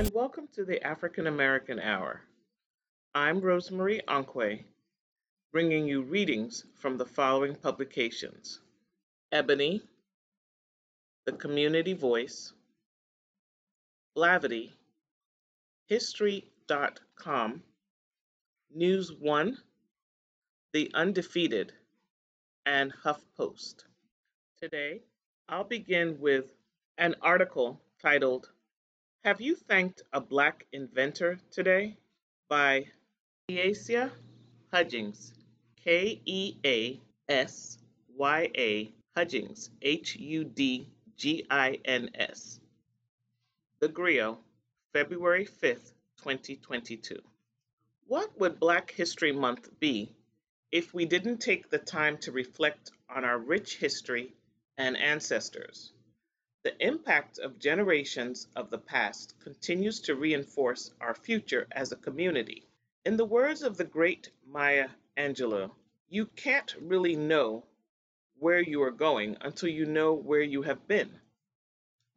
and welcome to the African American Hour. I'm Rosemarie Onwukwe, bringing you readings from the following publications Ebony, The Community Voice, Blavity, History.com, News One, The Undefeated, and HuffPost. Today, I'll begin with an article titled Have You Thanked a Black Inventor Today? by Keasya Hudgins, K E A S Y A Hudgins, H U D G I N S. The Grio, February 5th, 2022. What would Black History Month be if we didn't take the time to reflect on our rich history and ancestors? The impact of generations of the past continues to reinforce our future as a community. In the words of the great Maya Angelou, you can't really know where you are going until you know where you have been.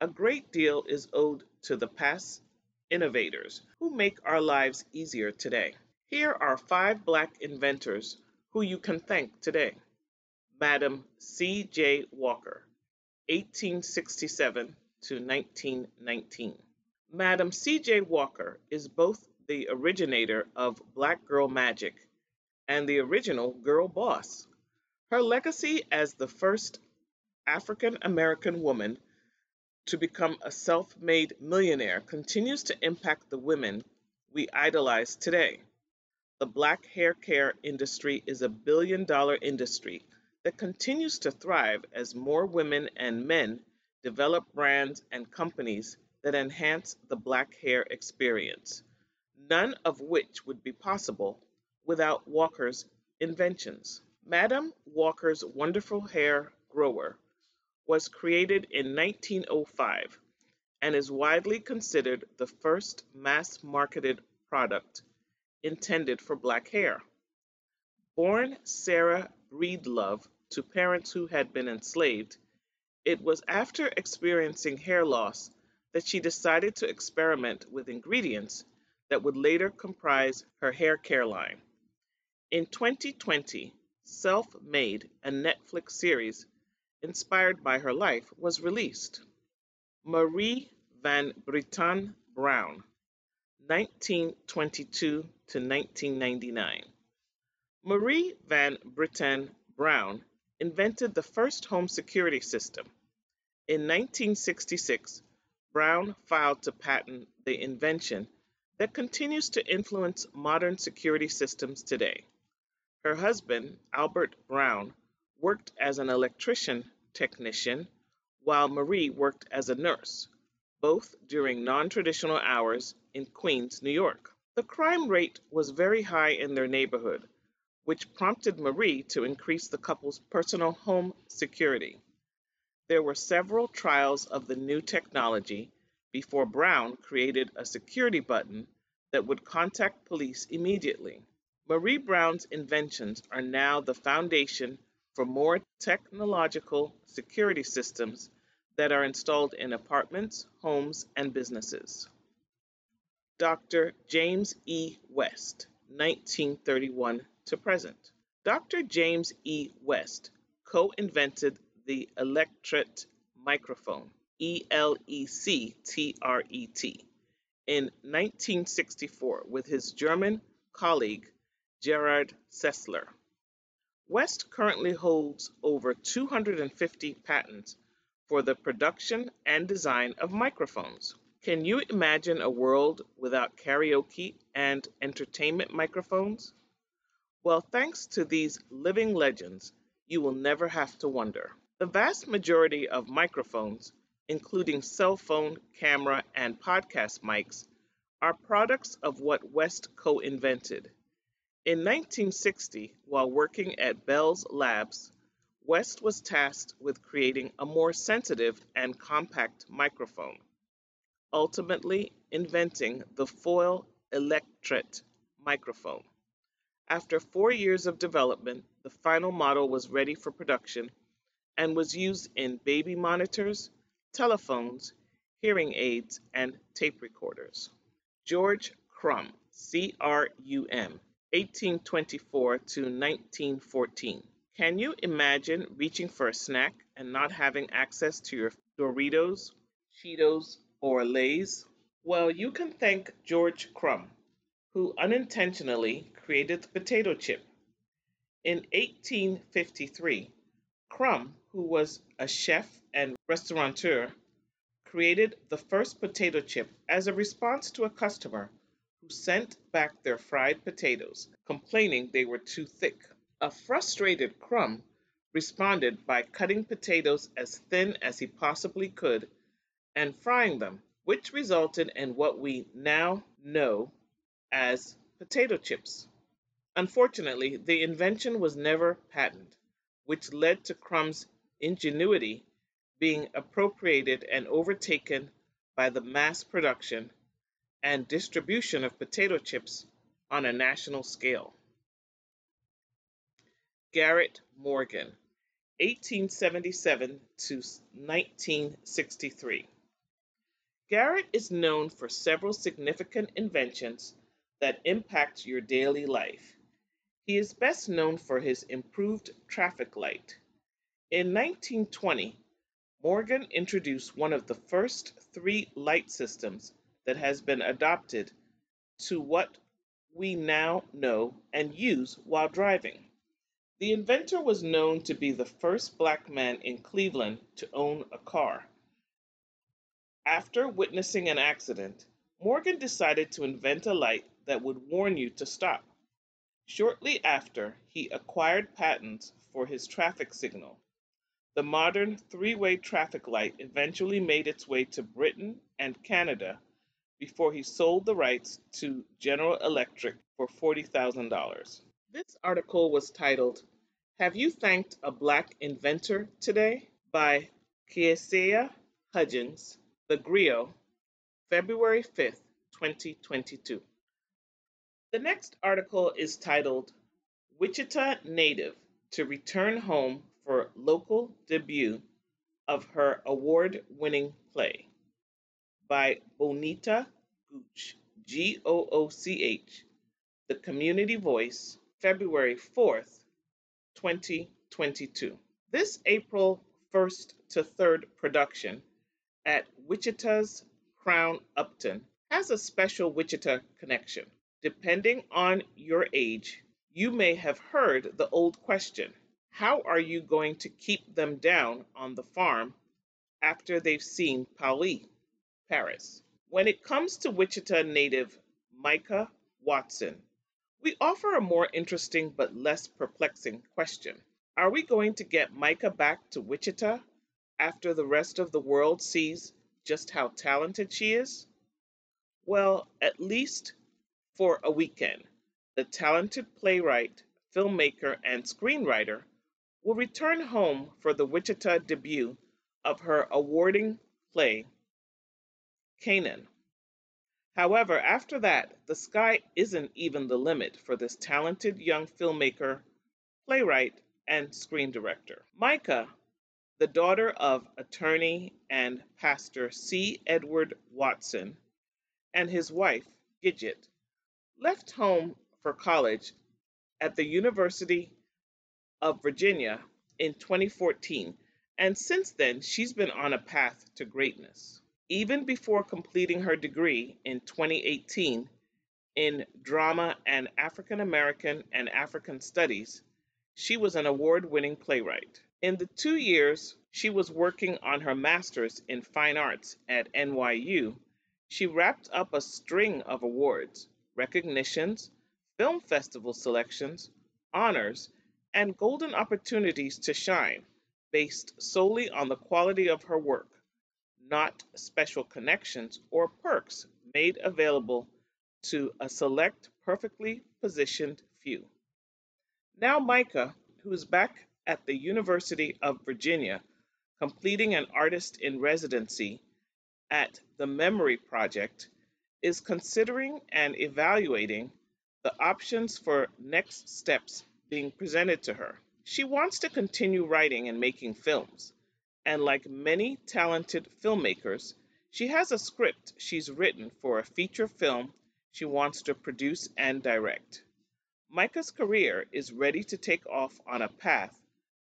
A great deal is owed to the past innovators who make our lives easier today. Here are five black inventors who you can thank today. Madam C. J. Walker, 1867 to 1919. Madam C. J. Walker is both the originator of Black Girl Magic and the original Girl Boss. Her legacy as the first African American woman to become a self made millionaire continues to impact the women we idolize today. The black hair care industry is a billion dollar industry that continues to thrive as more women and men develop brands and companies that enhance the black hair experience, none of which would be possible without Walker's inventions. Madam Walker's wonderful hair grower was created in 1905 and is widely considered the first mass marketed product intended for black hair. Born Sarah Breedlove to parents who had been enslaved, it was after experiencing hair loss that she decided to experiment with ingredients that would later comprise her hair care line. In 2020, Self Made, a Netflix series inspired by her life, was released. Marie Van Brittan Brown, 1922 to 1999. Marie Van Brittan Brown invented the first home security system. In 1966, Brown filed to patent the invention that continues to influence modern security systems today. Her husband, Albert Brown, worked as an electrician technician, while Marie worked as a nurse, both during non traditional hours in Queens, New York. The crime rate was very high in their neighborhood, which prompted Marie to increase the couple's personal home security. There were several trials of the new technology before Brown created a security button that would contact police immediately. Marie Brown's inventions are now the foundation for more technological security systems that are installed in apartments, homes, and businesses. Dr. James E. West, 1931 to present. Dr. James E. West co invented the Electret microphone, E L E C T R E T, in 1964 with his German colleague Gerard Sessler. West currently holds over 250 patents for the production and design of microphones. Can you imagine a world without karaoke and entertainment microphones? Well, thanks to these living legends, you will never have to wonder. The vast majority of microphones, including cell phone, camera, and podcast mics, are products of what West co invented. In 1960, while working at Bell's Labs, West was tasked with creating a more sensitive and compact microphone, ultimately inventing the foil electret microphone. After four years of development, the final model was ready for production and was used in baby monitors, telephones, hearing aids, and tape recorders. George Crum, C R U M, 1824 to 1914. Can you imagine reaching for a snack and not having access to your Doritos, Cheetos, or Lay's? Well, you can thank George Crum, who unintentionally created the potato chip. In 1853, Crum, who was a chef and restaurateur, created the first potato chip as a response to a customer who sent back their fried potatoes, complaining they were too thick. A frustrated Crum responded by cutting potatoes as thin as he possibly could and frying them, which resulted in what we now know as potato chips. Unfortunately, the invention was never patented, which led to Crum's ingenuity being appropriated and overtaken by the mass production and distribution of potato chips on a national scale. Garrett Morgan, 1877 to 1963. Garrett is known for several significant inventions that impact your daily life. He is best known for his improved traffic light. In 1920, Morgan introduced one of the first three light systems that has been adopted to what we now know and use while driving. The inventor was known to be the first black man in Cleveland to own a car. After witnessing an accident, Morgan decided to invent a light that would warn you to stop. Shortly after, he acquired patents for his traffic signal. The modern three way traffic light eventually made its way to Britain and Canada before he sold the rights to General Electric for $40,000. This article was titled, Have You Thanked a Black Inventor Today? by Keasya Hudgins, The Grio, February 5th, 2022. The next article is titled, Wichita Native to Return Home for Local Debut of Her Award Winning Play by Bonita Gooch, G O O C H, The Community Voice, February 4th, 2022. This April 1st to 3rd production at Wichita's Crown Uptown has a special Wichita connection. Depending on your age, you may have heard the old question How are you going to keep them down on the farm after they've seen Paris? Paris. When it comes to Wichita native Micah Watson, we offer a more interesting but less perplexing question. Are we going to get Micah back to Wichita after the rest of the world sees just how talented she is? Well, at least for a weekend, the talented playwright, filmmaker, and screenwriter will return home for the Wichita debut of her awarding play, Canaan. However, after that, the sky isn't even the limit for this talented young filmmaker, playwright, and screen director. Micah, the daughter of attorney and pastor C. Edward Watson, and his wife, Gidget, left home for college at the University of Virginia in 2014, and since then she's been on a path to greatness even before completing her degree in 2018 in drama and African American and African studies, she was an award winning playwright. In the two years she was working on her master's in fine arts at NYU, she wrapped up a string of awards, recognitions, film festival selections, honors, and golden opportunities to shine based solely on the quality of her work not special connections or perks made available to a select perfectly positioned few. Now, Micah, who is back at the University of Virginia completing an artist in residency at the Memory Project, is considering and evaluating the options for next steps being presented to her. She wants to continue writing and making films, and like many talented filmmakers, She has a script she's written for a feature film she wants to produce and direct. Micah's career is ready to take off on a path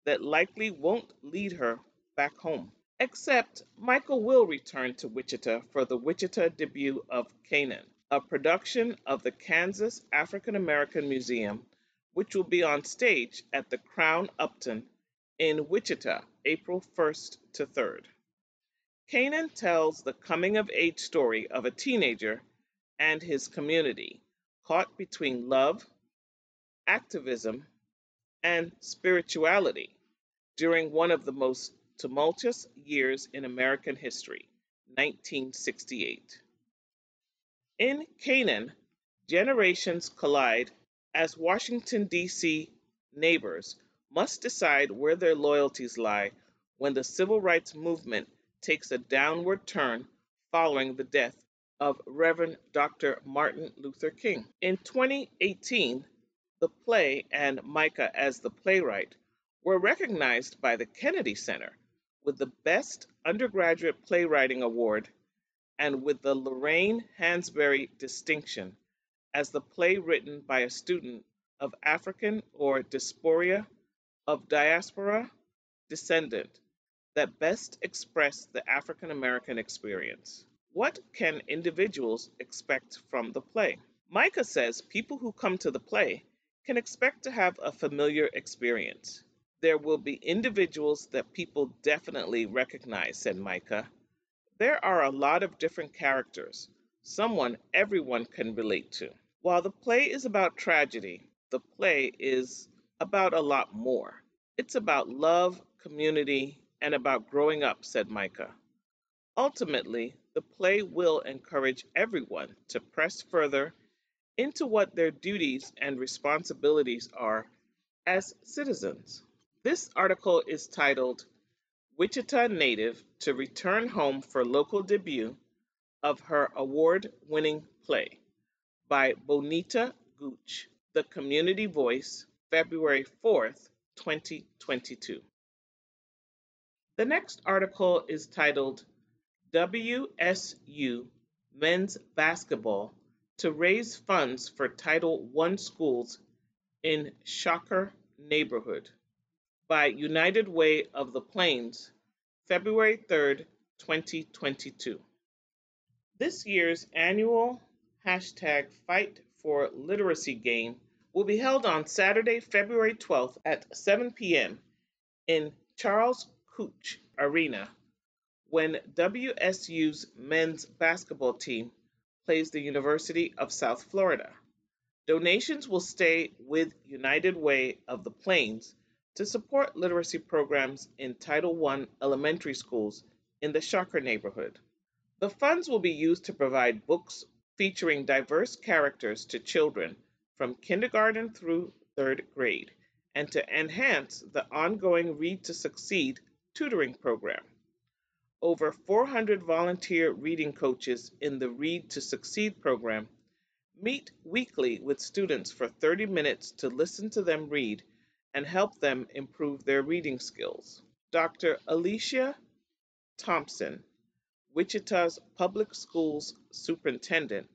that likely won't lead her back home. Except Micah will return to Wichita for the Wichita debut of Canaan, a production of the Kansas African American Museum, which will be on stage at the Crown Uptown in Wichita, April 1st to 3rd. Canaan tells the coming of age story of a teenager and his community caught between love, activism, and spirituality during one of the most tumultuous years in American history, 1968. In Canaan, generations collide as Washington, D.C. neighbors must decide where their loyalties lie when the civil rights movement takes a downward turn following the death of Reverend Dr. Martin Luther King. In 2018, the play and Micah as the playwright were recognized by the Kennedy Center with the Best Undergraduate Playwriting Award and with the Lorraine Hansberry Distinction as the play written by a student of African or diaspora of diaspora descendant that best express the African American experience. What can individuals expect from the play? Micah says people who come to the play can expect to have a familiar experience. There will be individuals that people definitely recognize, said Micah. There are a lot of different characters, someone everyone can relate to. While the play is about tragedy, the play is about a lot more. It's about love, community, and about growing up, said Micah. Ultimately, the play will encourage everyone to press further into what their duties and responsibilities are as citizens. This article is titled Wichita Native to Return Home for Local Debut of Her Award Winning Play by Bonita Gooch, The Community Voice, February 4th, 2022. The next article is titled WSU Men's Basketball to Raise Funds for Title I Schools in Shocker Neighborhood by United Way of the Plains, February 3rd, 2022. This year's annual hashtag Fight for Literacy game will be held on Saturday, February 12th at 7 p.m. in Charles Koch Arena when WSU's men's basketball team plays the University of South Florida. Donations will stay with United Way of the Plains to support literacy programs in Title I elementary schools in the Shocker neighborhood. The funds will be used to provide books featuring diverse characters to children from kindergarten through third grade and to enhance the ongoing Read to Succeed tutoring program. Over 400 volunteer reading coaches in the Read to Succeed program meet weekly with students for 30 minutes to listen to them read and help them improve their reading skills. Dr. Alicia Thompson, Wichita's public schools superintendent,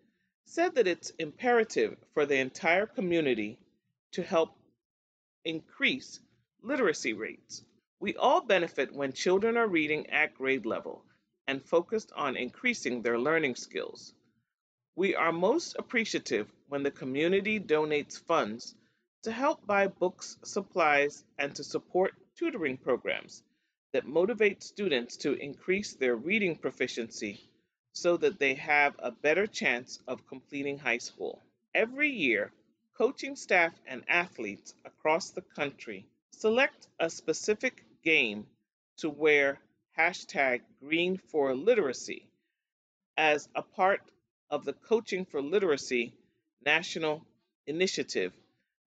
said that it's imperative for the entire community to help increase literacy rates. We all benefit when children are reading at grade level and focused on increasing their learning skills. We are most appreciative when the community donates funds to help buy books, supplies, and to support tutoring programs that motivate students to increase their reading proficiency so that they have a better chance of completing high school. Every year, coaching staff and athletes across the country select a specific game to wear hashtag green for literacy as a part of the Coaching for Literacy national initiative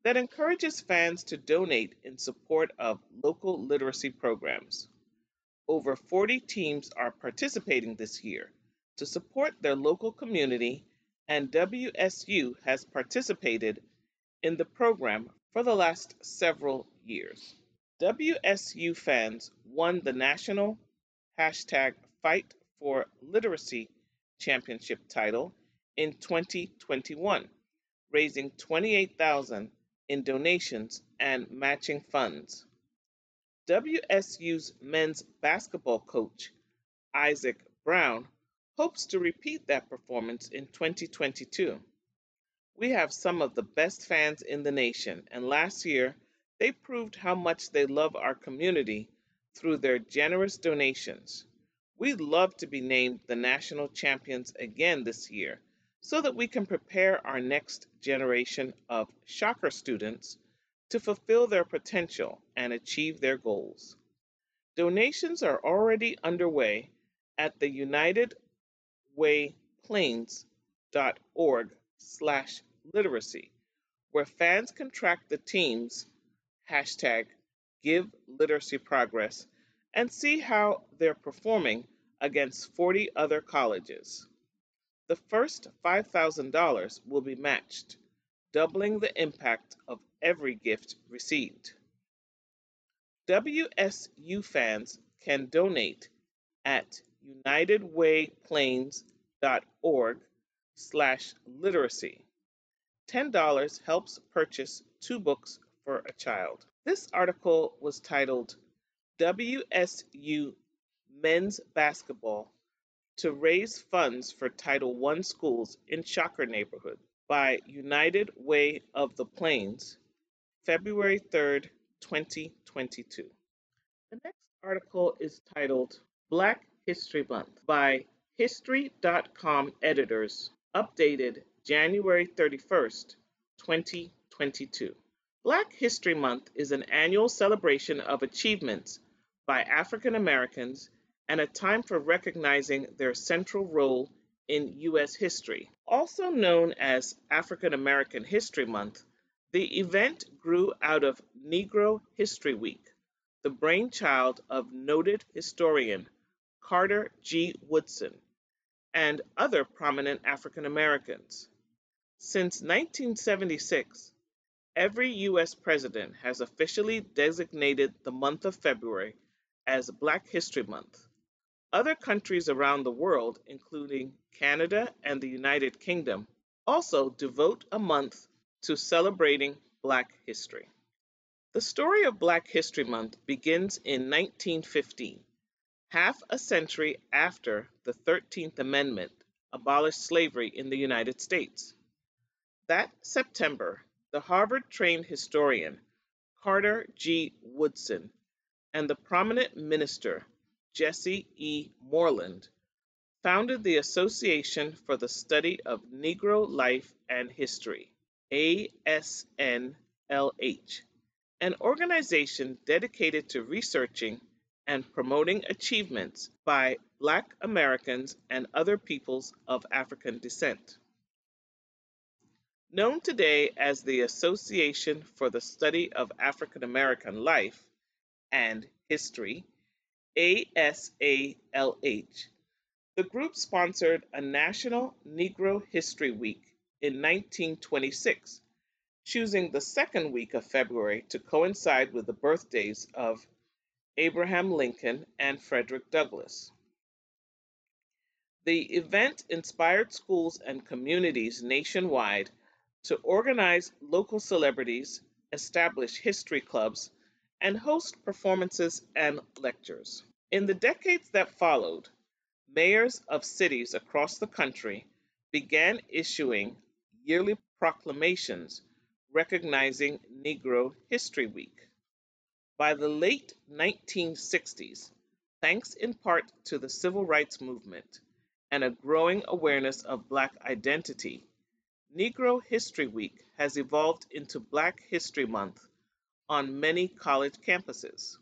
that encourages fans to donate in support of local literacy programs. Over 40 teams are participating this year to support their local community, and WSU has participated in the program for the last several years. WSU fans won the national hashtag Fight for Literacy Championship title in 2021, raising 28,000 in donations and matching funds. WSU's men's basketball coach, Isaac Brown, hopes to repeat that performance in 2022. We have some of the best fans in the nation, and last year they proved how much they love our community through their generous donations. We'd love to be named the national champions again this year so that we can prepare our next generation of shocker students to fulfill their potential and achieve their goals. Donations are already underway at the unitedwayplains.org slash literacy, where fans can track the team's hashtag give literacy progress and see how they're performing against 40 other colleges. The first $5,000 will be matched, doubling the impact of every gift received. WSU fans can donate at unitedwayplains.org slash literacy. $10 helps purchase two books for a child. This article was titled WSU Men's Basketball to Raise Funds for Title I Schools in Shocker Neighborhood by United Way of the Plains, February 3rd, 2022. The next article is titled Black History Month by History.com editors, updated January 31st, 2022. Black History Month is an annual celebration of achievements by African Americans and a time for recognizing their central role in U.S. history. Also known as African American History Month, the event grew out of Negro History Week, the brainchild of noted historian Carter G. Woodson and other prominent African Americans. Since 1976, every U.S. president has officially designated the month of February as Black History Month. Other countries around the world, including Canada and the United Kingdom, also devote a month to celebrating Black history. The story of Black History Month begins in 1915, half a century after the 13th Amendment abolished slavery in the United States. That September, the Harvard trained historian Carter G. Woodson and the prominent minister Jesse E. Moorland founded the Association for the Study of Negro Life and History, ASNLH, an organization dedicated to researching and promoting achievements by Black Americans and other peoples of African descent. Known today as the Association for the Study of African American Life and History, ASALH, the group sponsored a National Negro History Week in 1926, choosing the second week of February to coincide with the birthdays of Abraham Lincoln and Frederick Douglass. The event inspired schools and communities nationwide to organize local celebrities, establish history clubs, and host performances and lectures. In the decades that followed, mayors of cities across the country began issuing yearly proclamations recognizing Negro History Week. By the late 1960s, thanks in part to the civil rights movement and a growing awareness of Black identity, Negro History Week has evolved into Black History Month on many college campuses.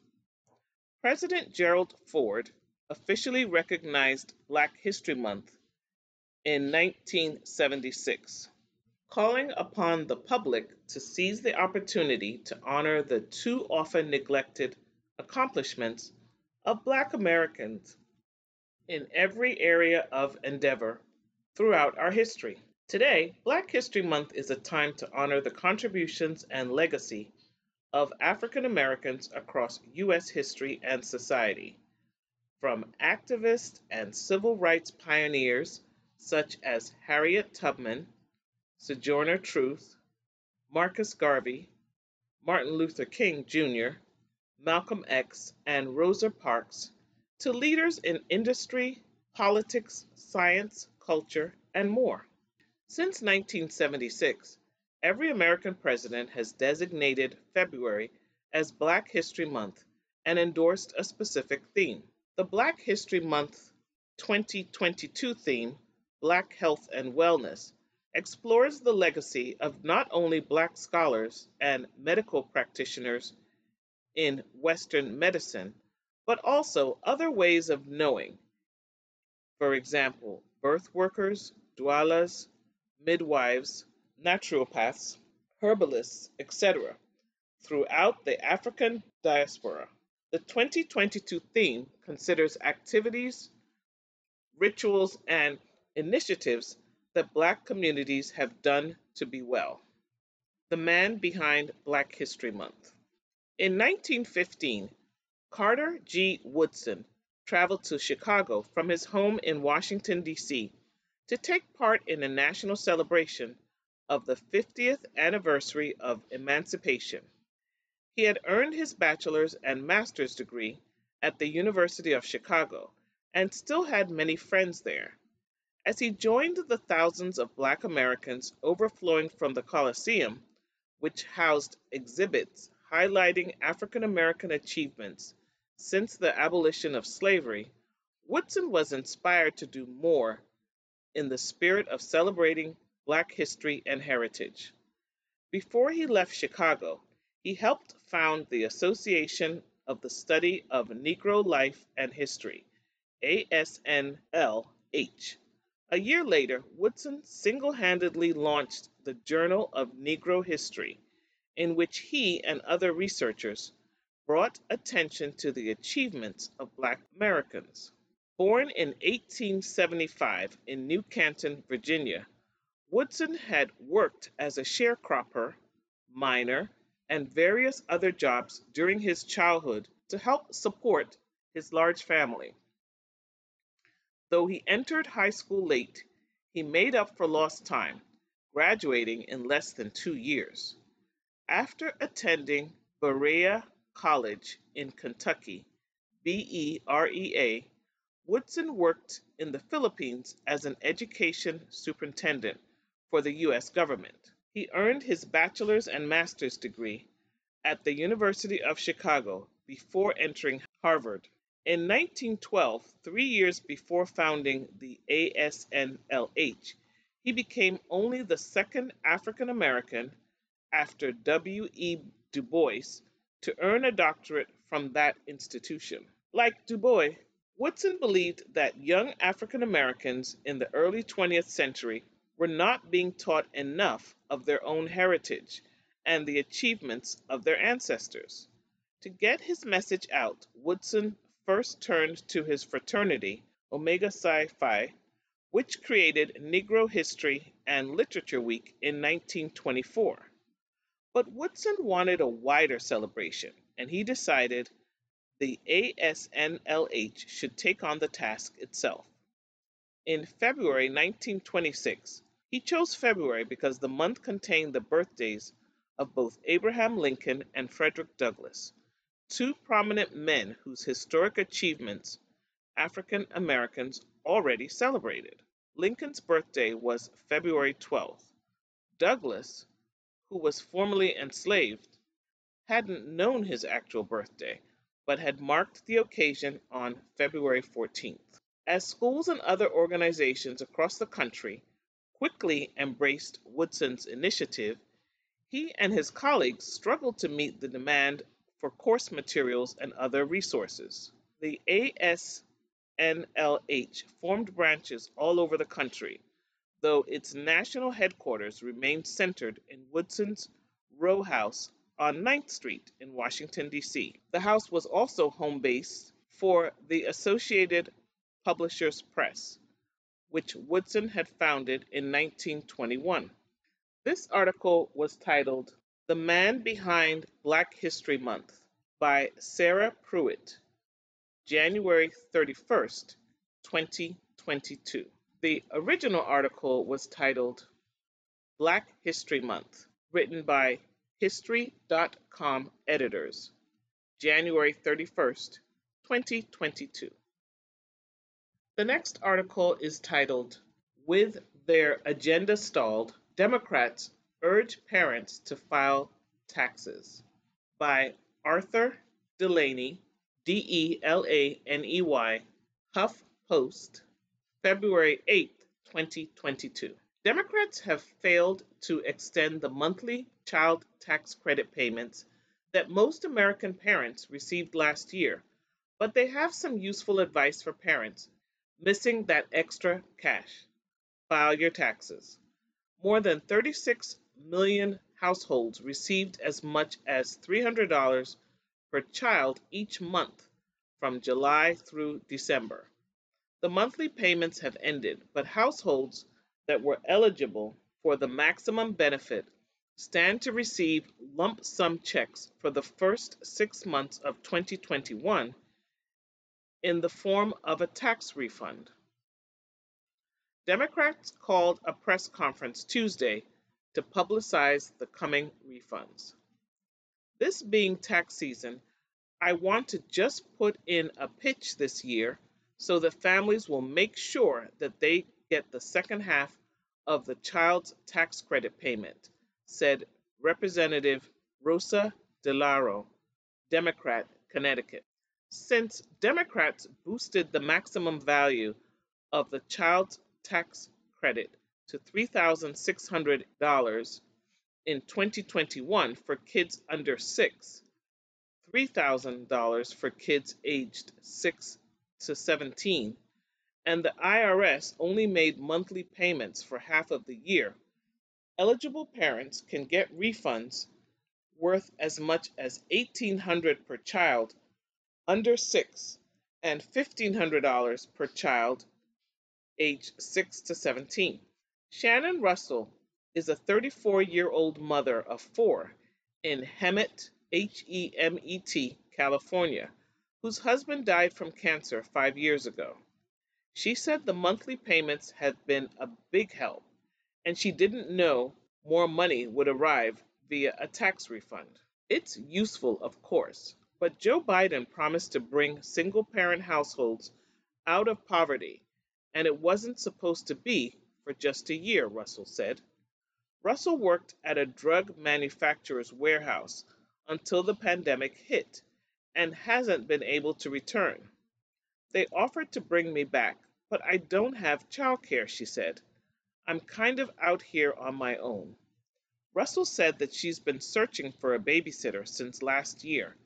President Gerald Ford officially recognized Black History Month in 1976, calling upon the public to seize the opportunity to honor the too often neglected accomplishments of Black Americans in every area of endeavor throughout our history. Today, Black History Month is a time to honor the contributions and legacy of African Americans across U.S. history and society. from activist and civil rights pioneers such as Harriet Tubman, Sojourner Truth, Marcus Garvey, Martin Luther King Jr., Malcolm X, and Rosa Parks, to leaders in industry, politics, science, culture, and more. Since 1976, every American president has designated February as Black History Month and endorsed a specific theme. The Black History Month 2022 theme, Black Health and Wellness, explores the legacy of not only Black scholars and medical practitioners in Western medicine, but also other ways of knowing. For example, birth workers, doulas, midwives, naturopaths, herbalists, etc., throughout the African diaspora. The 2022 theme considers activities, rituals, and initiatives that Black communities have done to be well. The man behind Black History Month. In 1915, Carter G. Woodson traveled to Chicago from his home in Washington, D.C. to take part in a national celebration of the 50th anniversary of emancipation. He had earned his bachelor's and master's degree at the University of Chicago and still had many friends there. As he joined the thousands of black Americans overflowing from the Coliseum, which housed exhibits highlighting African American achievements since the abolition of slavery, Woodson was inspired to do more in the spirit of celebrating Black history and heritage. Before he left Chicago, he helped found the Association of the Study of Negro Life and History, ASNLH, a year later, Woodson single handedly launched the Journal of Negro History, in which he and other researchers brought attention to the achievements of Black Americans. Born in 1875 in New Canton, Virginia, Woodson had worked as a sharecropper, miner, and various other jobs during his childhood to help support his large family. Though he entered high school late, he made up for lost time, graduating in less than two years. After attending Berea College in Kentucky, B E R E A, Woodson worked in the Philippines as an education superintendent for the U.S. government. He earned his bachelor's and master's degree at the University of Chicago before entering Harvard. In 1912, three years before founding the ASNLH, he became only the second African American after W. E. Du Bois to earn a doctorate from that institution. Like Du Bois, Woodson believed that young African Americans in the early 20th century were not being taught enough of their own heritage and the achievements of their ancestors. To get his message out, Woodson first turned to his fraternity, Omega Psi Phi, which created Negro History and Literature Week in 1924. But Woodson wanted a wider celebration, and he decided the ASNLH should take on the task itself. In February 1926, he chose February because the month contained the birthdays of both Abraham Lincoln and Frederick Douglass, two prominent men whose historic achievements African Americans already celebrated. Lincoln's birthday was February 12th. Douglass, who was formerly enslaved, hadn't known his actual birthday, but had marked the occasion on February 14th. As schools and other organizations across the country quickly embraced Woodson's initiative, he and his colleagues struggled to meet the demand for course materials and other resources. The ASNLH formed branches all over the country, though its national headquarters remained centered in Woodson's row house on 9th Street in Washington, D.C. The house was also home base for the Associated Publishers Press, which Woodson had founded in 1921. This article was titled the Man Behind Black History Month by Sarah Pruitt January 31st, 2022. The original article was titled Black History Month, written by History.com editors, January 31st, 2022. The next article is titled With Their Agenda Stalled, Democrats Urge Parents to File Taxes by Arthur Delaney, D E L A N E Y, Huff Post, February 8, 2022. Democrats have failed to extend the monthly child tax credit payments that most American parents received last year, but they have some useful advice for parents missing that extra cash. File your taxes. More than 36 million households received as much as $300 per child each month from July through December. The monthly payments have ended, but households that were eligible for the maximum benefit stand to receive lump sum checks for the first six months of 2021 in the form of a tax refund. Democrats called a press conference Tuesday to publicize the coming refunds. This being tax season, I want to just put in a pitch this year so that families will make sure that they get the second half of the child's tax credit payment, said Representative Rosa DeLauro, Democrat, Connecticut. Since Democrats boosted the maximum value of the child's tax credit to $3,600 in 2021 for kids under 6, $3,000 for kids aged 6 to 17, and the IRS only made monthly payments for half of the year, eligible parents can get refunds worth as much as 1,800 per child under 6 and $1,500 per child age 6 to 17. Shannon Russell is a 34 year old mother of four in Hemet, H E M E T, California, whose husband died from cancer five years ago. She said the monthly payments had been a big help, and she didn't know more money would arrive via a tax refund. It's useful, of course, but Joe Biden promised to bring single parent households out of poverty, and it wasn't supposed to be for just a year, Russell said. Russell worked at a drug manufacturer's warehouse until the pandemic hit and hasn't been able to return. They offered to bring me back, but I don't have childcare, she said. I'm kind of out here on my own. Russell said that she's been searching for a babysitter since last year,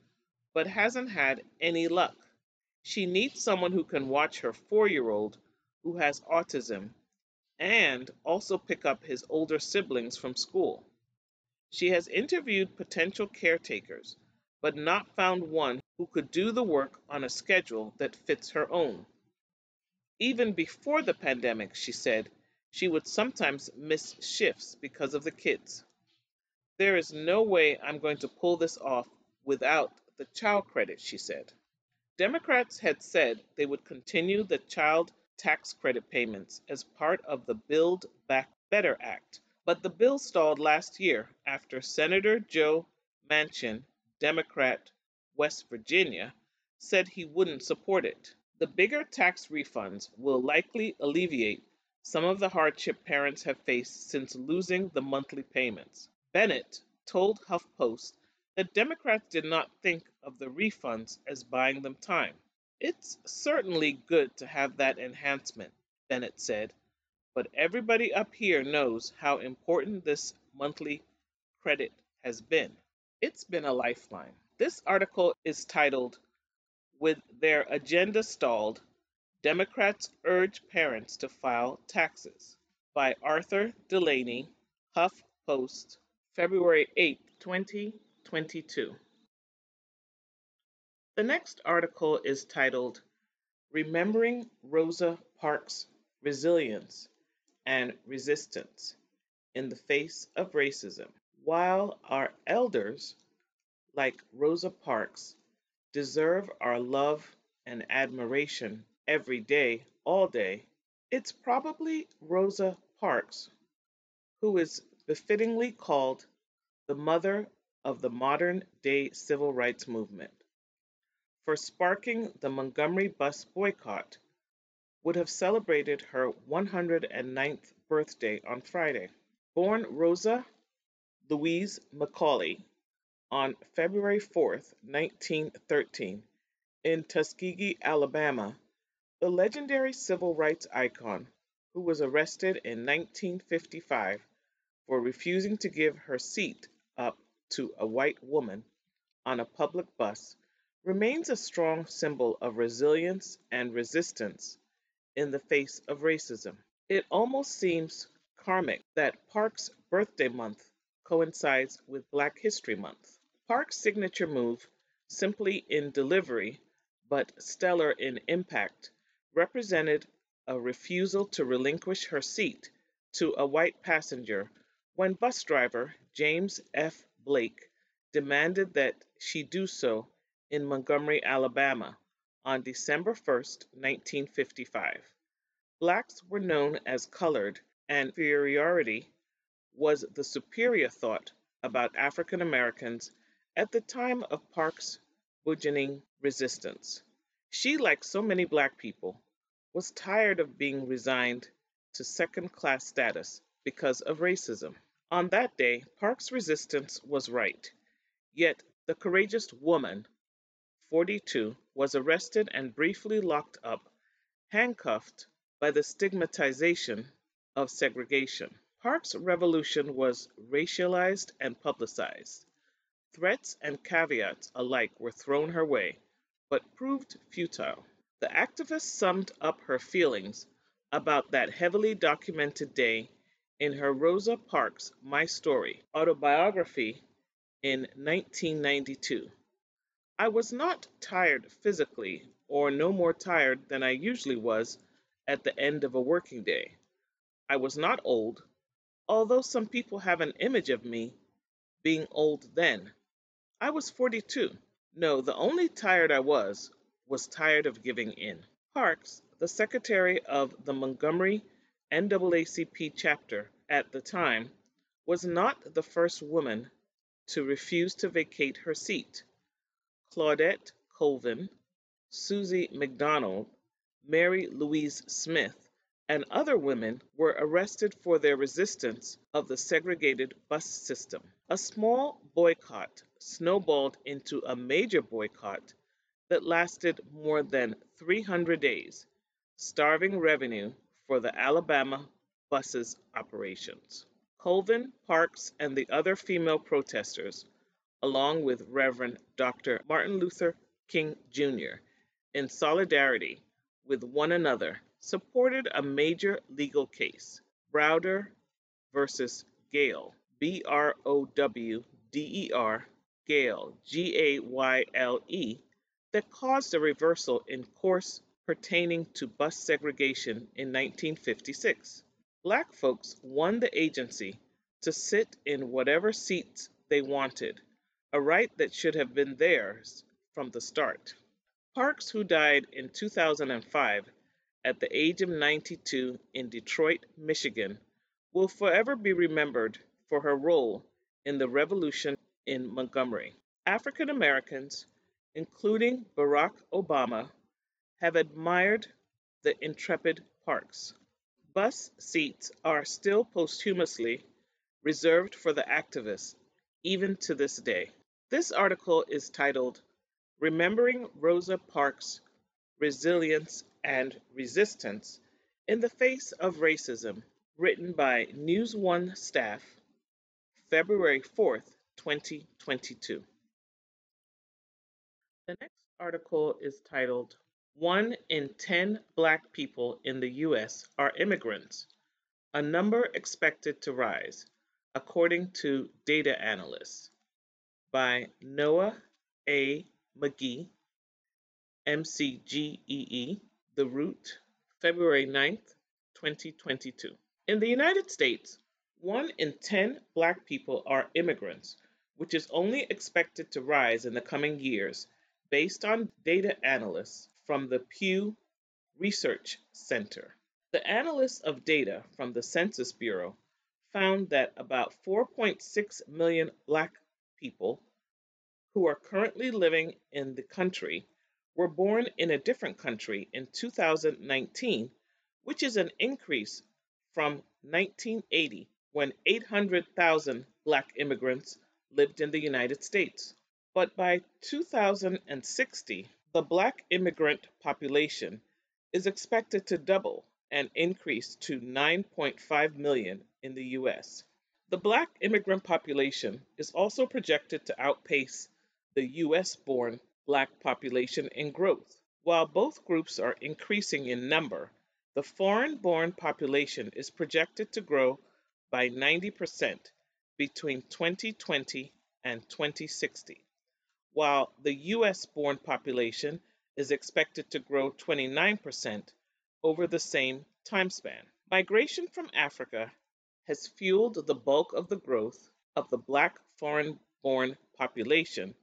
but hasn't had any luck. She needs someone who can watch her four year old who has autism and also pick up his older siblings from school. She has interviewed potential caretakers, but not found one who could do the work on a schedule that fits her own. Even before the pandemic, she said, she would sometimes miss shifts because of the kids. There is no way I'm going to pull this off without the child credit, she said. Democrats had said they would continue the child tax credit payments as part of the Build Back Better Act, but the bill stalled last year after Senator Joe Manchin, Democrat, West Virginia, said he wouldn't support it. The bigger tax refunds will likely alleviate some of the hardship parents have faced since losing the monthly payments. Bennet told HuffPost that Democrats did not think of the refunds as buying them time. It's certainly good to have that enhancement, Bennet said, but everybody up here knows how important this monthly credit has been. It's been a lifeline. This article is titled with their agenda stalled, Democrats urge parents to file taxes by Arthur Delaney, Huff Post, February 8, 2022. The next article is titled Remembering Rosa Parks' Resilience and Resistance in the Face of Racism. While our elders, like Rosa Parks, deserve our love and admiration every day, all day, it's probably Rosa Parks, who is befittingly called the mother of the modern day civil rights movement. For sparking the Montgomery bus boycott, would have celebrated her 109th birthday on Friday. Born Rosa Louise McCauley on February 4, 1913, in Tuskegee, Alabama, the legendary civil rights icon, who was arrested in 1955 for refusing to give her seat up to a white woman on a public bus, remains a strong symbol of resilience and resistance in the face of racism. It almost seems karmic that Parks' birthday month coincides with Black History Month. Parks' signature move, simply in delivery but stellar in impact, represented a refusal to relinquish her seat to a white passenger when bus driver James F. Blake demanded that she do so in Montgomery, Alabama, on December 1, 1955. Blacks were known as colored, and inferiority was the superior thought about African Americans at the time of Parks' burgeoning resistance. She, like so many black people, was tired of being resigned to second class status because of racism. On that day, Parks' resistance was right, yet the courageous woman 42, was arrested and briefly locked up, handcuffed by the stigmatization of segregation. Parks' revolution was racialized and publicized. Threats and caveats alike were thrown her way, but proved futile. The activist summed up her feelings about that heavily documented day in her Rosa Parks My Story autobiography in 1992. I was not tired physically, or no more tired than I usually was at the end of a working day. I was not old, although some people have an image of me being old then. I was 42. No, the only tired I was, was tired of giving in. Parks, the secretary of the Montgomery NAACP chapter at the time, was not the first woman to refuse to vacate her seat. Claudette Colvin, Susie McDonald, Mary Louise Smith, and other women were arrested for their resistance of the segregated bus system. A small boycott snowballed into a major boycott that lasted more than 300 days, starving revenue for the Alabama buses operations. Colvin, Parks, and the other female protesters along with Reverend Dr. Martin Luther King Jr., in solidarity with one another, supported a major legal case, Browder versus Gayle, B R O W D E R, Gayle, G A Y L E, that caused a reversal in course pertaining to bus segregation in 1956. Black folks won the agency to sit in whatever seats they wanted a right that should have been theirs from the start. Parks, who died in 2005 at the age of 92 in Detroit, Michigan, will forever be remembered for her role in the revolution in Montgomery. African Americans, including Barack Obama, have admired the intrepid Parks. Bus seats are still posthumously reserved for the activists, even to this day. This article is titled Remembering Rosa Parks' Resilience and Resistance in the Face of Racism, written by News One staff, February 4th, 2022. The next article is titled One in 10 Black people in the U.S. are immigrants, a number expected to rise, according to data analysts by Noah A. McGee, MCGEE, The Root, February 9th, 2022. In the United States, one in 10 black people are immigrants, which is only expected to rise in the coming years based on data analysts' from the Pew Research Center. The analysts of data from the Census Bureau found that about 4.6 million Black people who are currently living in the country were born in a different country in 2019, which is an increase from 1980 when 800,000 Black immigrants lived in the United States. But by 2060, the Black immigrant population is expected to double and increase to 9.5 million in the US. The Black immigrant population is also projected to outpace the US born Black population in growth. While both groups are increasing in number, the foreign born population is projected to grow by 90% between 2020 and 2060, while the US born population is expected to grow 29% over the same time span. Migration from Africa has fueled the bulk of the growth of the Black foreign born population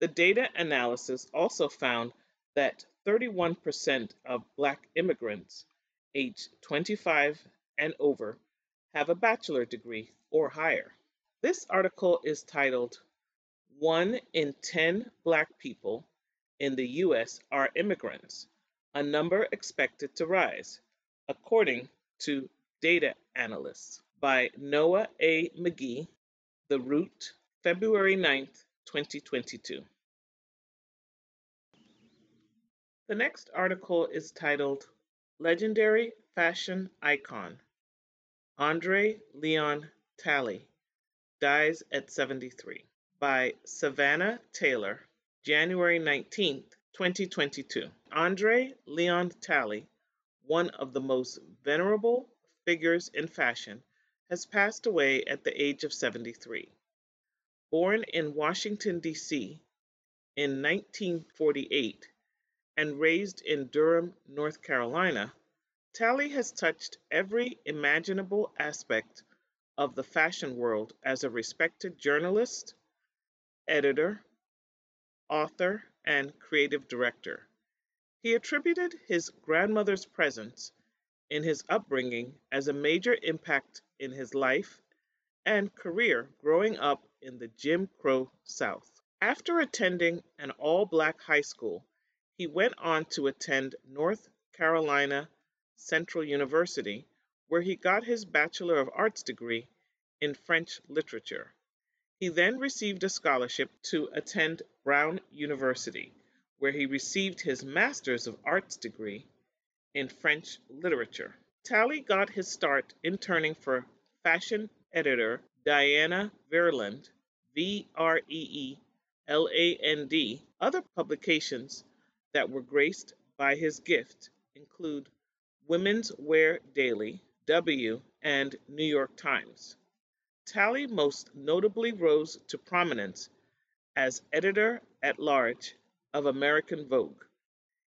the data analysis also found that 31% of Black immigrants aged 25 and over have a bachelor degree or higher. This article is titled One in 10 Black people in the U.S. are immigrants, a number expected to rise, according to data analysts by Noah A. McGee, The Root, February 9th, 2022. The next article is titled Legendary Fashion Icon Andre Leon Talley Dies at 73 by Savannah Taylor, January 19, 2022. Andre Leon Talley, one of the most venerable figures in fashion, has passed away at the age of 73. Born in Washington, D.C. in 1948, and raised in Durham, North Carolina, Talley has touched every imaginable aspect of the fashion world as a respected journalist, editor, author, and creative director. He attributed his grandmother's presence in his upbringing as a major impact in his life and career growing up in the Jim Crow South. After attending an all black high school, he went on to attend North Carolina Central University, where he got his Bachelor of Arts degree in French literature. He then received a scholarship to attend Brown University, where he received his Master's of Arts degree in French literature. Talley got his start interning for fashion editor Diana Vreeland, V R E E L A N D. Other publications that were graced by his gift include Women's Wear Daily, W, and New York Times. Talley most notably rose to prominence as editor at large of American Vogue.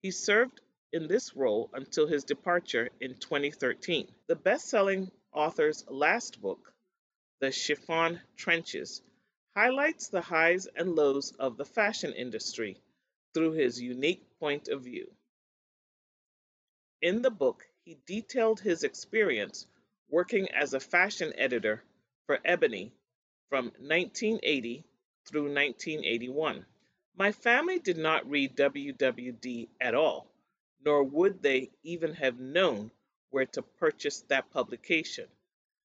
He served in this role until his departure in 2013. The best selling author's last book, The Chiffon Trenches, highlights the highs and lows of the fashion industry through his unique point of view. In the book, he detailed his experience working as a fashion editor for Ebony from 1980 through 1981. My family did not read WWD at all, nor would they even have known where to purchase that publication.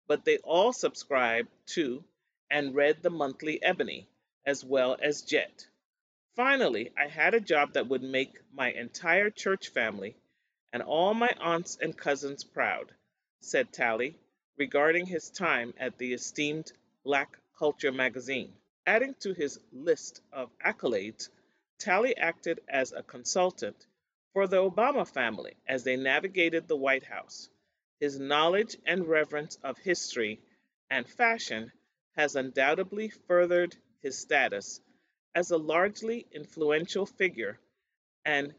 But they all subscribed to and read the monthly Ebony, as well as Jet. Finally, I had a job that would make my entire church family and all my aunts and cousins proud, said Talley, regarding his time at the esteemed Black Culture magazine. Adding to his list of accolades, Talley acted as a consultant for the Obama family as they navigated the White House. His knowledge and reverence of history and fashion has undoubtedly furthered his status as a largely influential figure and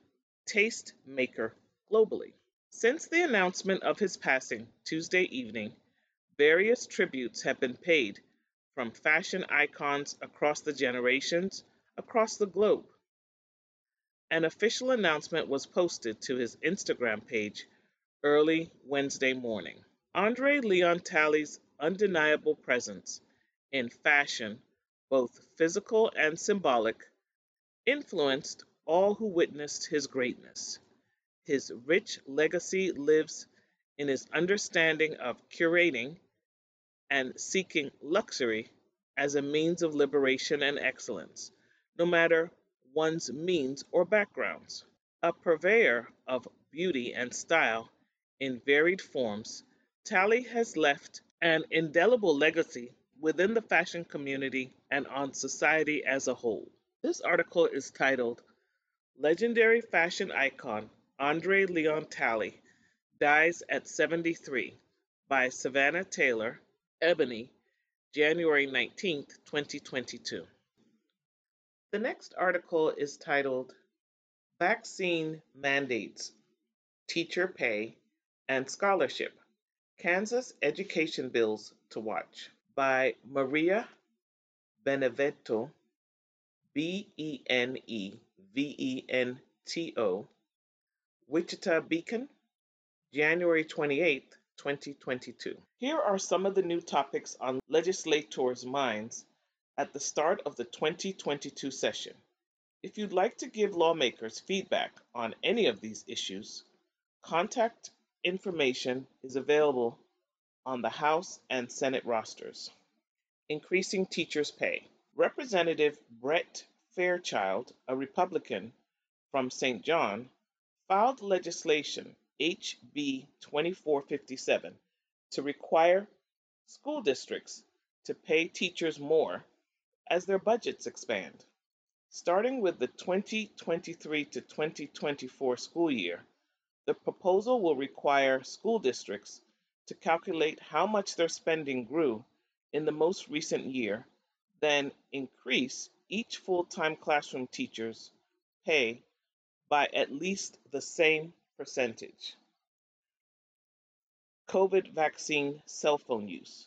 taste maker globally. Since the announcement of his passing Tuesday evening, various tributes have been paid from fashion icons across the generations across the globe. An official announcement was posted to his Instagram page early Wednesday morning. Andre Leon Talley's undeniable presence in fashion, both physical and symbolic, influenced all who witnessed his greatness. His rich legacy lives in his understanding of curating and seeking luxury as a means of liberation and excellence, no matter one's means or backgrounds. A purveyor of beauty and style in varied forms, Talley has left an indelible legacy within the fashion community and on society as a whole. This article is titled Legendary Fashion Icon Andre Leon Talley Dies at 73 by Savannah Taylor, Ebony, January 19, 2022. The next article is titled Vaccine Mandates, Teacher Pay, and Scholarship Kansas Education Bills to Watch by Maria Benevento, B E N E V E N T O, Wichita Beacon, January 28, 2022. Here are some of the new topics on legislators' minds at the start of the 2022 session. If you'd like to give lawmakers feedback on any of these issues, contact information is available on the House and Senate rosters. Increasing teachers' pay. Representative Brett Fairchild, a Republican from St. John, filed legislation HB 2457 to require school districts to pay teachers more as their budgets expand. Starting with the 2023 to 2024 school year, the proposal will require school districts to calculate how much their spending grew in the most recent year, then increase each full time classroom teacher's pay by at least the same percentage. COVID vaccine cell phone use.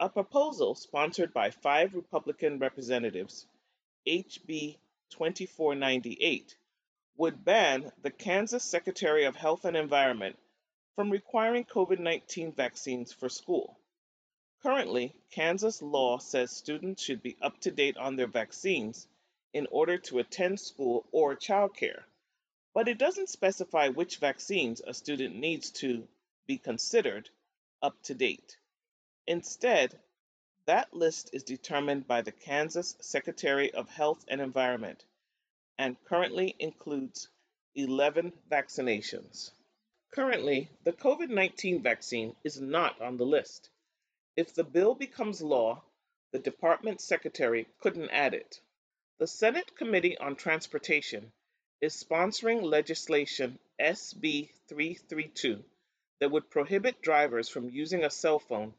A proposal sponsored by five Republican representatives, HB 2498, would ban the Kansas Secretary of Health and Environment from requiring COVID 19 vaccines for school. Currently, Kansas law says students should be up to date on their vaccines in order to attend school or childcare, but it doesn't specify which vaccines a student needs to be considered up to date. Instead, that list is determined by the Kansas Secretary of Health and Environment and currently includes 11 vaccinations. Currently, the COVID 19 vaccine is not on the list. If the bill becomes law, the department secretary couldn't add it. The Senate Committee on Transportation is sponsoring legislation SB 332 that would prohibit drivers from using a cell phone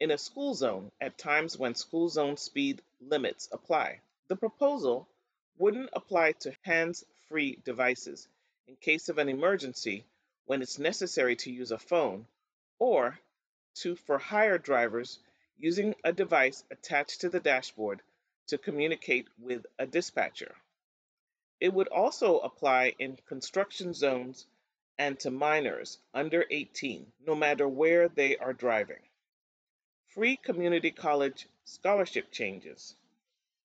in a school zone at times when school zone speed limits apply. The proposal wouldn't apply to hands free devices in case of an emergency when it's necessary to use a phone or to for hire drivers using a device attached to the dashboard to communicate with a dispatcher. It would also apply in construction zones and to minors under 18, no matter where they are driving. Free community college scholarship changes.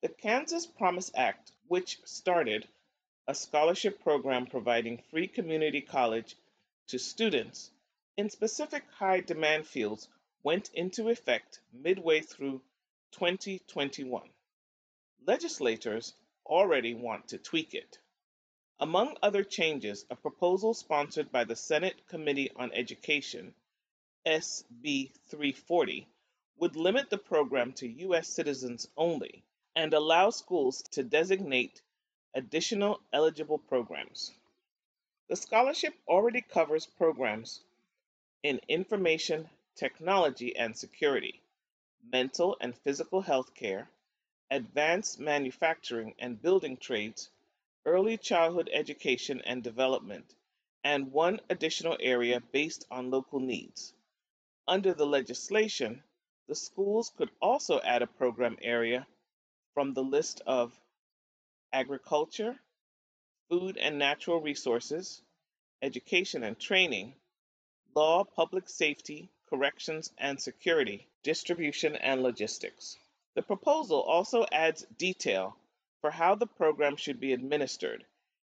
The Kansas Promise Act, which started a scholarship program providing free community college to students in specific high demand fields went into effect midway through 2021. Legislators already want to tweak it. Among other changes, a proposal sponsored by the Senate Committee on Education, SB 340, would limit the program to U.S. citizens only and allow schools to designate additional eligible programs. The scholarship already covers programs in information technology and security, mental and physical health care, advanced manufacturing and building trades, early childhood education and development, and one additional area based on local needs. Under the legislation, the schools could also add a program area from the list of agriculture, food and natural resources, education and training, law, public safety, corrections and security, distribution and logistics. The proposal also adds detail for how the program should be administered,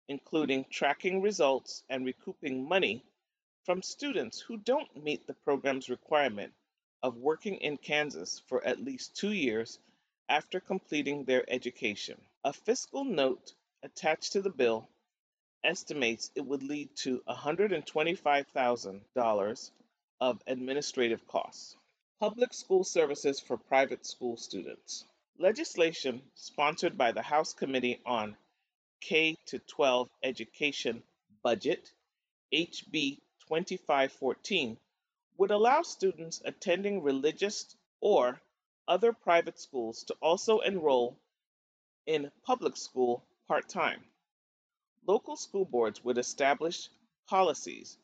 including tracking results and recouping money from students who don't meet the program's requirement of working in Kansas for at least two years after completing their education. A fiscal note attached to the bill estimates it would lead to $125,000 of administrative costs. Public school services for private school students. Legislation sponsored by the House Committee on K 12 Education Budget, HB 2514, would allow students attending religious or other private schools to also enroll in public school part time. Local school boards would establish policies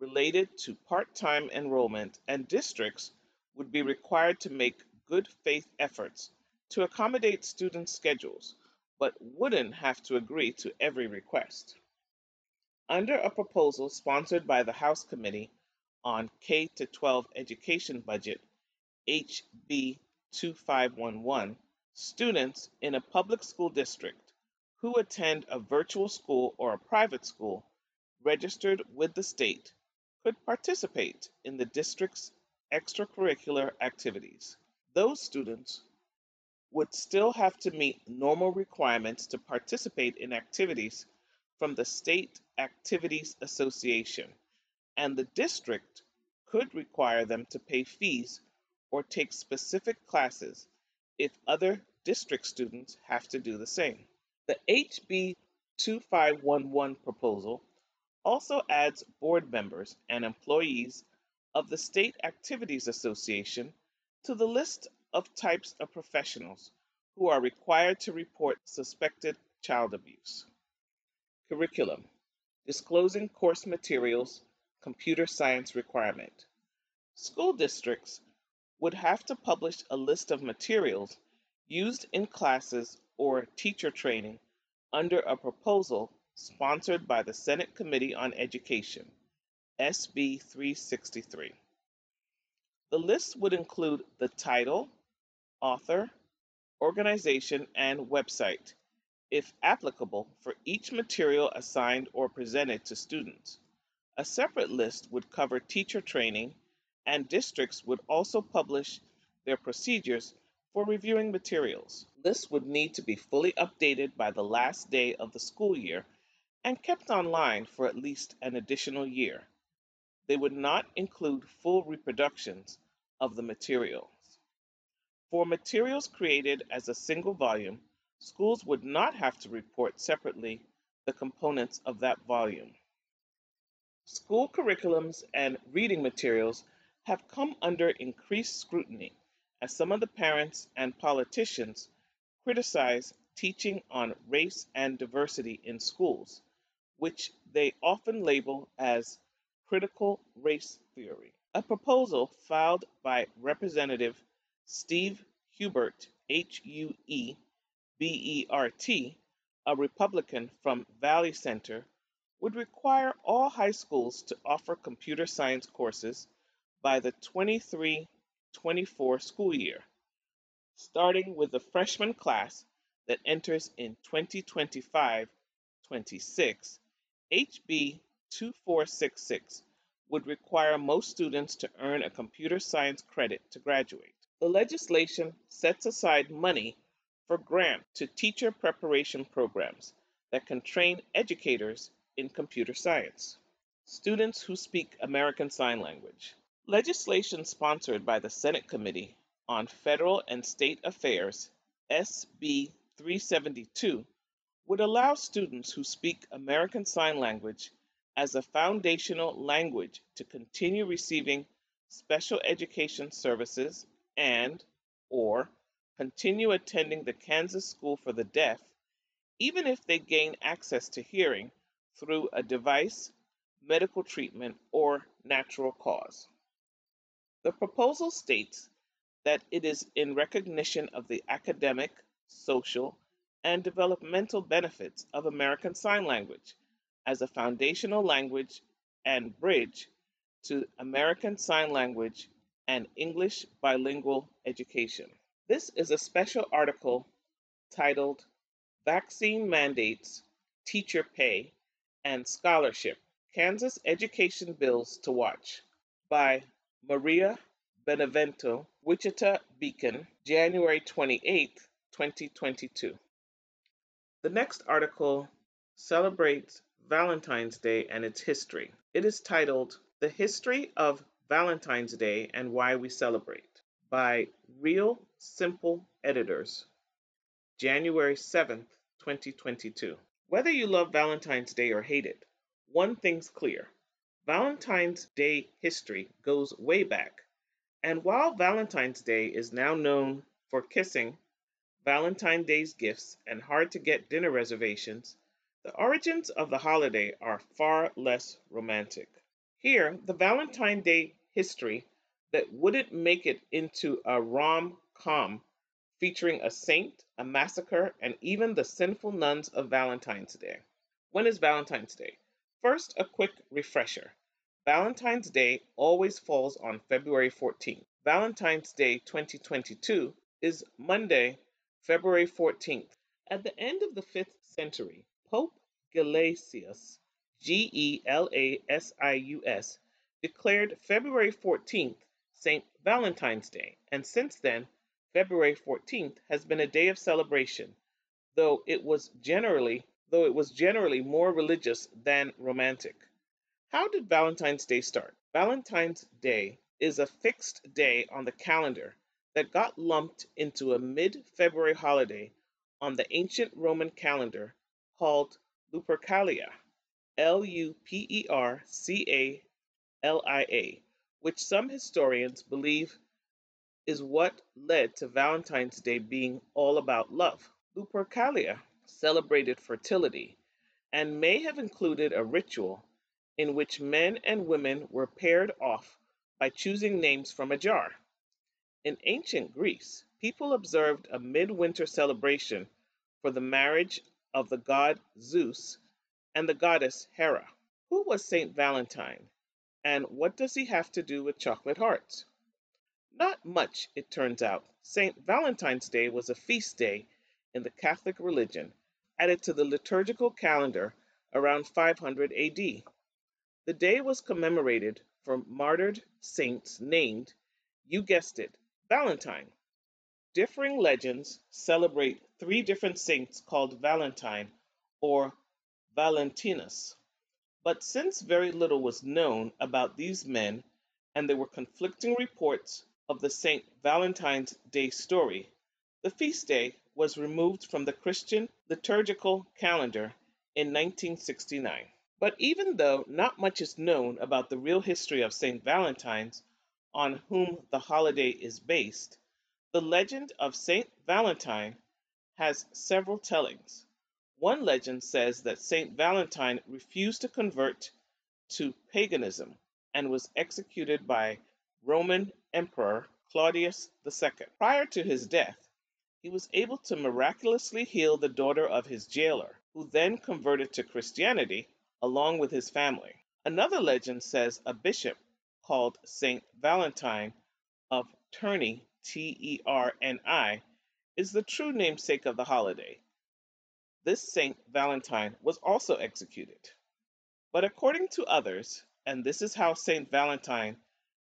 related to part time enrollment, and districts would be required to make good faith efforts to accommodate students' schedules, but wouldn't have to agree to every request. Under a proposal sponsored by the House Committee on K 12 Education Budget, HB 2511, students in a public school district who attend a virtual school or a private school registered with the state could participate in the district's extracurricular activities. Those students would still have to meet normal requirements to participate in activities from the State Activities Association, and the district could require them to pay fees or take specific classes if other district students have to do the same. The HB 2511 proposal also adds board members and employees of the State Activities Association to the list of types of professionals who are required to report suspected child abuse. Curriculum Disclosing course materials, computer science requirement. School districts would have to publish a list of materials used in classes or teacher training under a proposal sponsored by the Senate Committee on Education, SB 363. The list would include the title, author, organization, and website, if applicable, for each material assigned or presented to students. A separate list would cover teacher training and districts would also publish their procedures for reviewing materials. Lists would need to be fully updated by the last day of the school year and kept online for at least an additional year. They would not include full reproductions of the materials. For materials created as a single volume, schools would not have to report separately the components of that volume. School curriculums and reading materials have come under increased scrutiny as some of the parents and politicians criticize teaching on race and diversity in schools, which they often label as critical race theory. A proposal filed by Representative Steve Huebert, H U E B E R T, a Republican from Valley Center, would require all high schools to offer computer science courses by the 23 24 school year, starting with the freshman class that enters in 2025 26. HB 2466 would require most students to earn a computer science credit to graduate. The legislation sets aside money for grants to teacher preparation programs that can train educators in computer science. Students who speak American Sign Language. Legislation sponsored by the Senate Committee on Federal and State Affairs, SB 372, would allow students who speak American Sign Language as a foundational language to continue receiving special education services and or continue attending the Kansas School for the Deaf even if they gain access to hearing through a device, medical treatment, or natural cause. The proposal states that it is in recognition of the academic, social, and developmental benefits of American Sign Language as a foundational language and bridge to American Sign Language and English bilingual education. This is a special article titled Vaccine Mandates, Teacher Pay, and Scholarship Kansas Education Bills to Watch by Maria Benevento, Wichita Beacon, January 28, 2022. The next article celebrates Valentine's Day and its history. It is titled The History of Valentine's Day and Why We Celebrate by Real Simple Editors, January 7th, 2022. Whether you love Valentine's Day or hate it, one thing's clear Valentine's Day history goes way back. And while Valentine's Day is now known for kissing, Valentine's Day's gifts, and hard to get dinner reservations, the origins of the holiday are far less romantic. Here, the Valentine Day history that wouldn't make it into a rom com featuring a saint, a massacre, and even the sinful nuns of Valentine's Day. When is Valentine's Day? First, a quick refresher. Valentine's Day always falls on February 14th. Valentine's Day 2022 is Monday, February 14th. At the end of the 5th century, Pope Gelasius, G E L A S I U S, declared February 14th St. Valentine's Day, and since then, February 14th has been a day of celebration, though it was generally though it was generally more religious than romantic. How did Valentine's Day start? Valentine's Day is a fixed day on the calendar that got lumped into a mid-February holiday on the ancient Roman calendar called Lupercalia, L U P E R C A L I A, which some historians believe is what led to Valentine's Day being all about love. Lupercalia celebrated fertility and may have included a ritual in which men and women were paired off by choosing names from a jar. In ancient Greece, people observed a midwinter celebration for the marriage of the god Zeus and the goddess Hera. Who was Saint Valentine, and what does he have to do with chocolate hearts? Not much, it turns out. St. Valentine's Day was a feast day in the Catholic religion, added to the liturgical calendar around 500 AD. The day was commemorated for martyred saints named, you guessed it, Valentine. Differing legends celebrate three different saints called Valentine or Valentinus. But since very little was known about these men and there were conflicting reports of the St. Valentine's Day story, the feast day was removed from the Christian liturgical calendar in 1969. But even though not much is known about the real history of St. Valentine's, on whom the holiday is based, the legend of St. Valentine has several tellings. One legend says that St. Valentine refused to convert to paganism and was executed by Roman Emperor Claudius II. Prior to his death, he was able to miraculously heal the daughter of his jailer, who then converted to Christianity along with his family. Another legend says a bishop called Saint Valentine of Terni T E R N I, is the true namesake of the holiday. This Saint Valentine was also executed. But according to others, and this is how Saint Valentine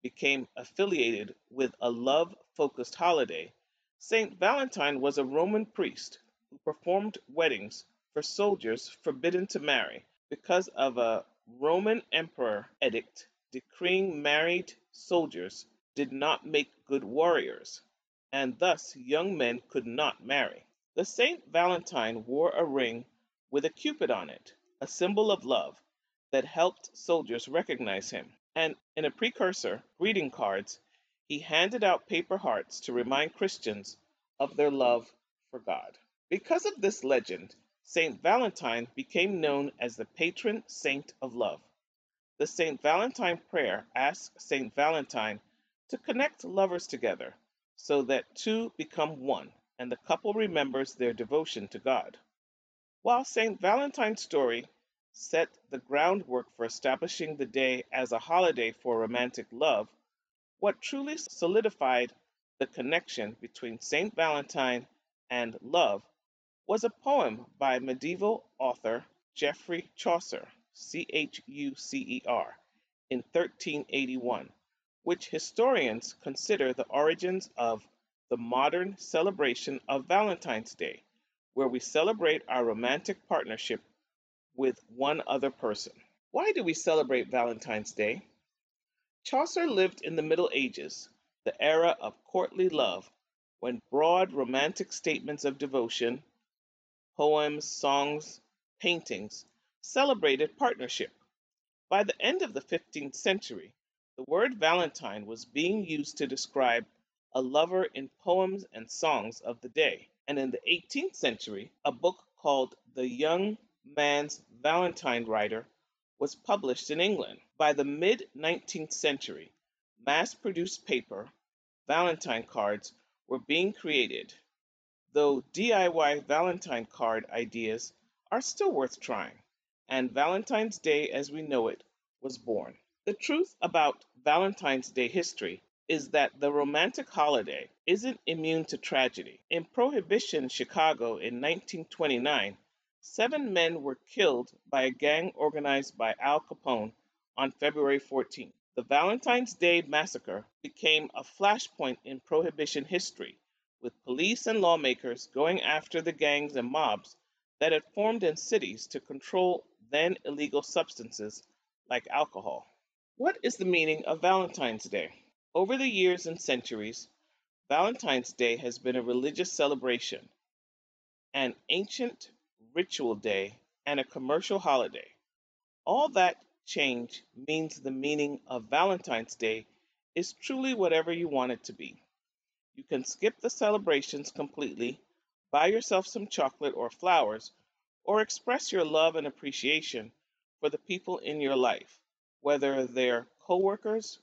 became affiliated with a love focused holiday, Saint Valentine was a Roman priest who performed weddings for soldiers forbidden to marry because of a Roman emperor edict decreeing married soldiers did not make good warriors, and thus young men could not marry. The Saint Valentine wore a ring with a cupid on it, a symbol of love that helped soldiers recognize him. And in a precursor, greeting cards, he handed out paper hearts to remind Christians of their love for God. Because of this legend, Saint Valentine became known as the patron saint of love. The St. Valentine prayer asks St. Valentine to connect lovers together so that two become one. and the couple remembers their devotion to God. While St. Valentine's story set the groundwork for establishing the day as a holiday for romantic love, what truly solidified the connection between St. Valentine and love was a poem by medieval author Geoffrey Chaucer, C H U C E R, in 1381, which historians consider the origins of the modern celebration of Valentine's Day, where we celebrate our romantic partnership with one other person. Why do we celebrate Valentine's Day? Chaucer lived in the Middle Ages, the era of courtly love, when broad romantic statements of devotion, poems, songs, paintings celebrated partnership. By the end of the 15th century, the word Valentine was being used to describe a lover in poems and songs of the day. And in the 18th century, a book called The Young Man's Valentine Writer was published in England. By the mid 19th century, mass produced paper, Valentine cards, were being created, though DIY Valentine card ideas are still worth trying, and Valentine's Day as we know it was born. The truth about Valentine's Day history is that the romantic holiday isn't immune to tragedy. In Prohibition Chicago in 1929, seven men were killed by a gang organized by Al Capone on February 14. The Valentine's Day Massacre became a flashpoint in Prohibition history, with police and lawmakers going after the gangs and mobs that had formed in cities to control then illegal substances like alcohol. What is the meaning of Valentine's Day? Over the years and centuries, Valentine's Day has been a religious celebration, an ancient ritual day, and a commercial holiday. All that change means the meaning of Valentine's Day is truly whatever you want it to be. You can skip the celebrations completely, buy yourself some chocolate or flowers, or express your love and appreciation for the people in your life, whether they're coworkers,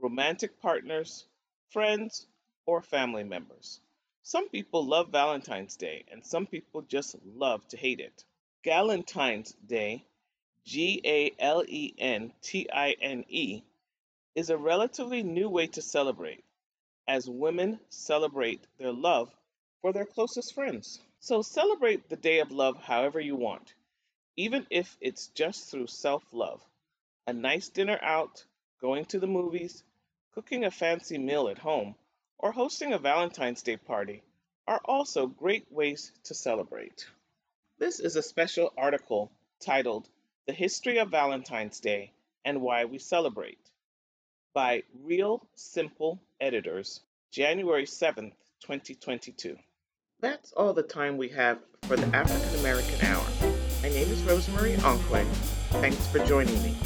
romantic partners, friends, or family members. Some people love Valentine's Day, and some people just love to hate it. Galentine's Day, G A L E N T I N E, is a relatively new way to celebrate, as women celebrate their love for their closest friends. So celebrate the day of love however you want, even if it's just through self love. A nice dinner out, going to the movies, cooking a fancy meal at home, or hosting a Valentine's Day party are also great ways to celebrate. This is a special article titled The History of Valentine's Day and Why We Celebrate by Real Simple Editors, January 7th, 2022. That's all the time we have for the African American Hour. My name is Rosemarie Onwukwe. Thanks for joining me.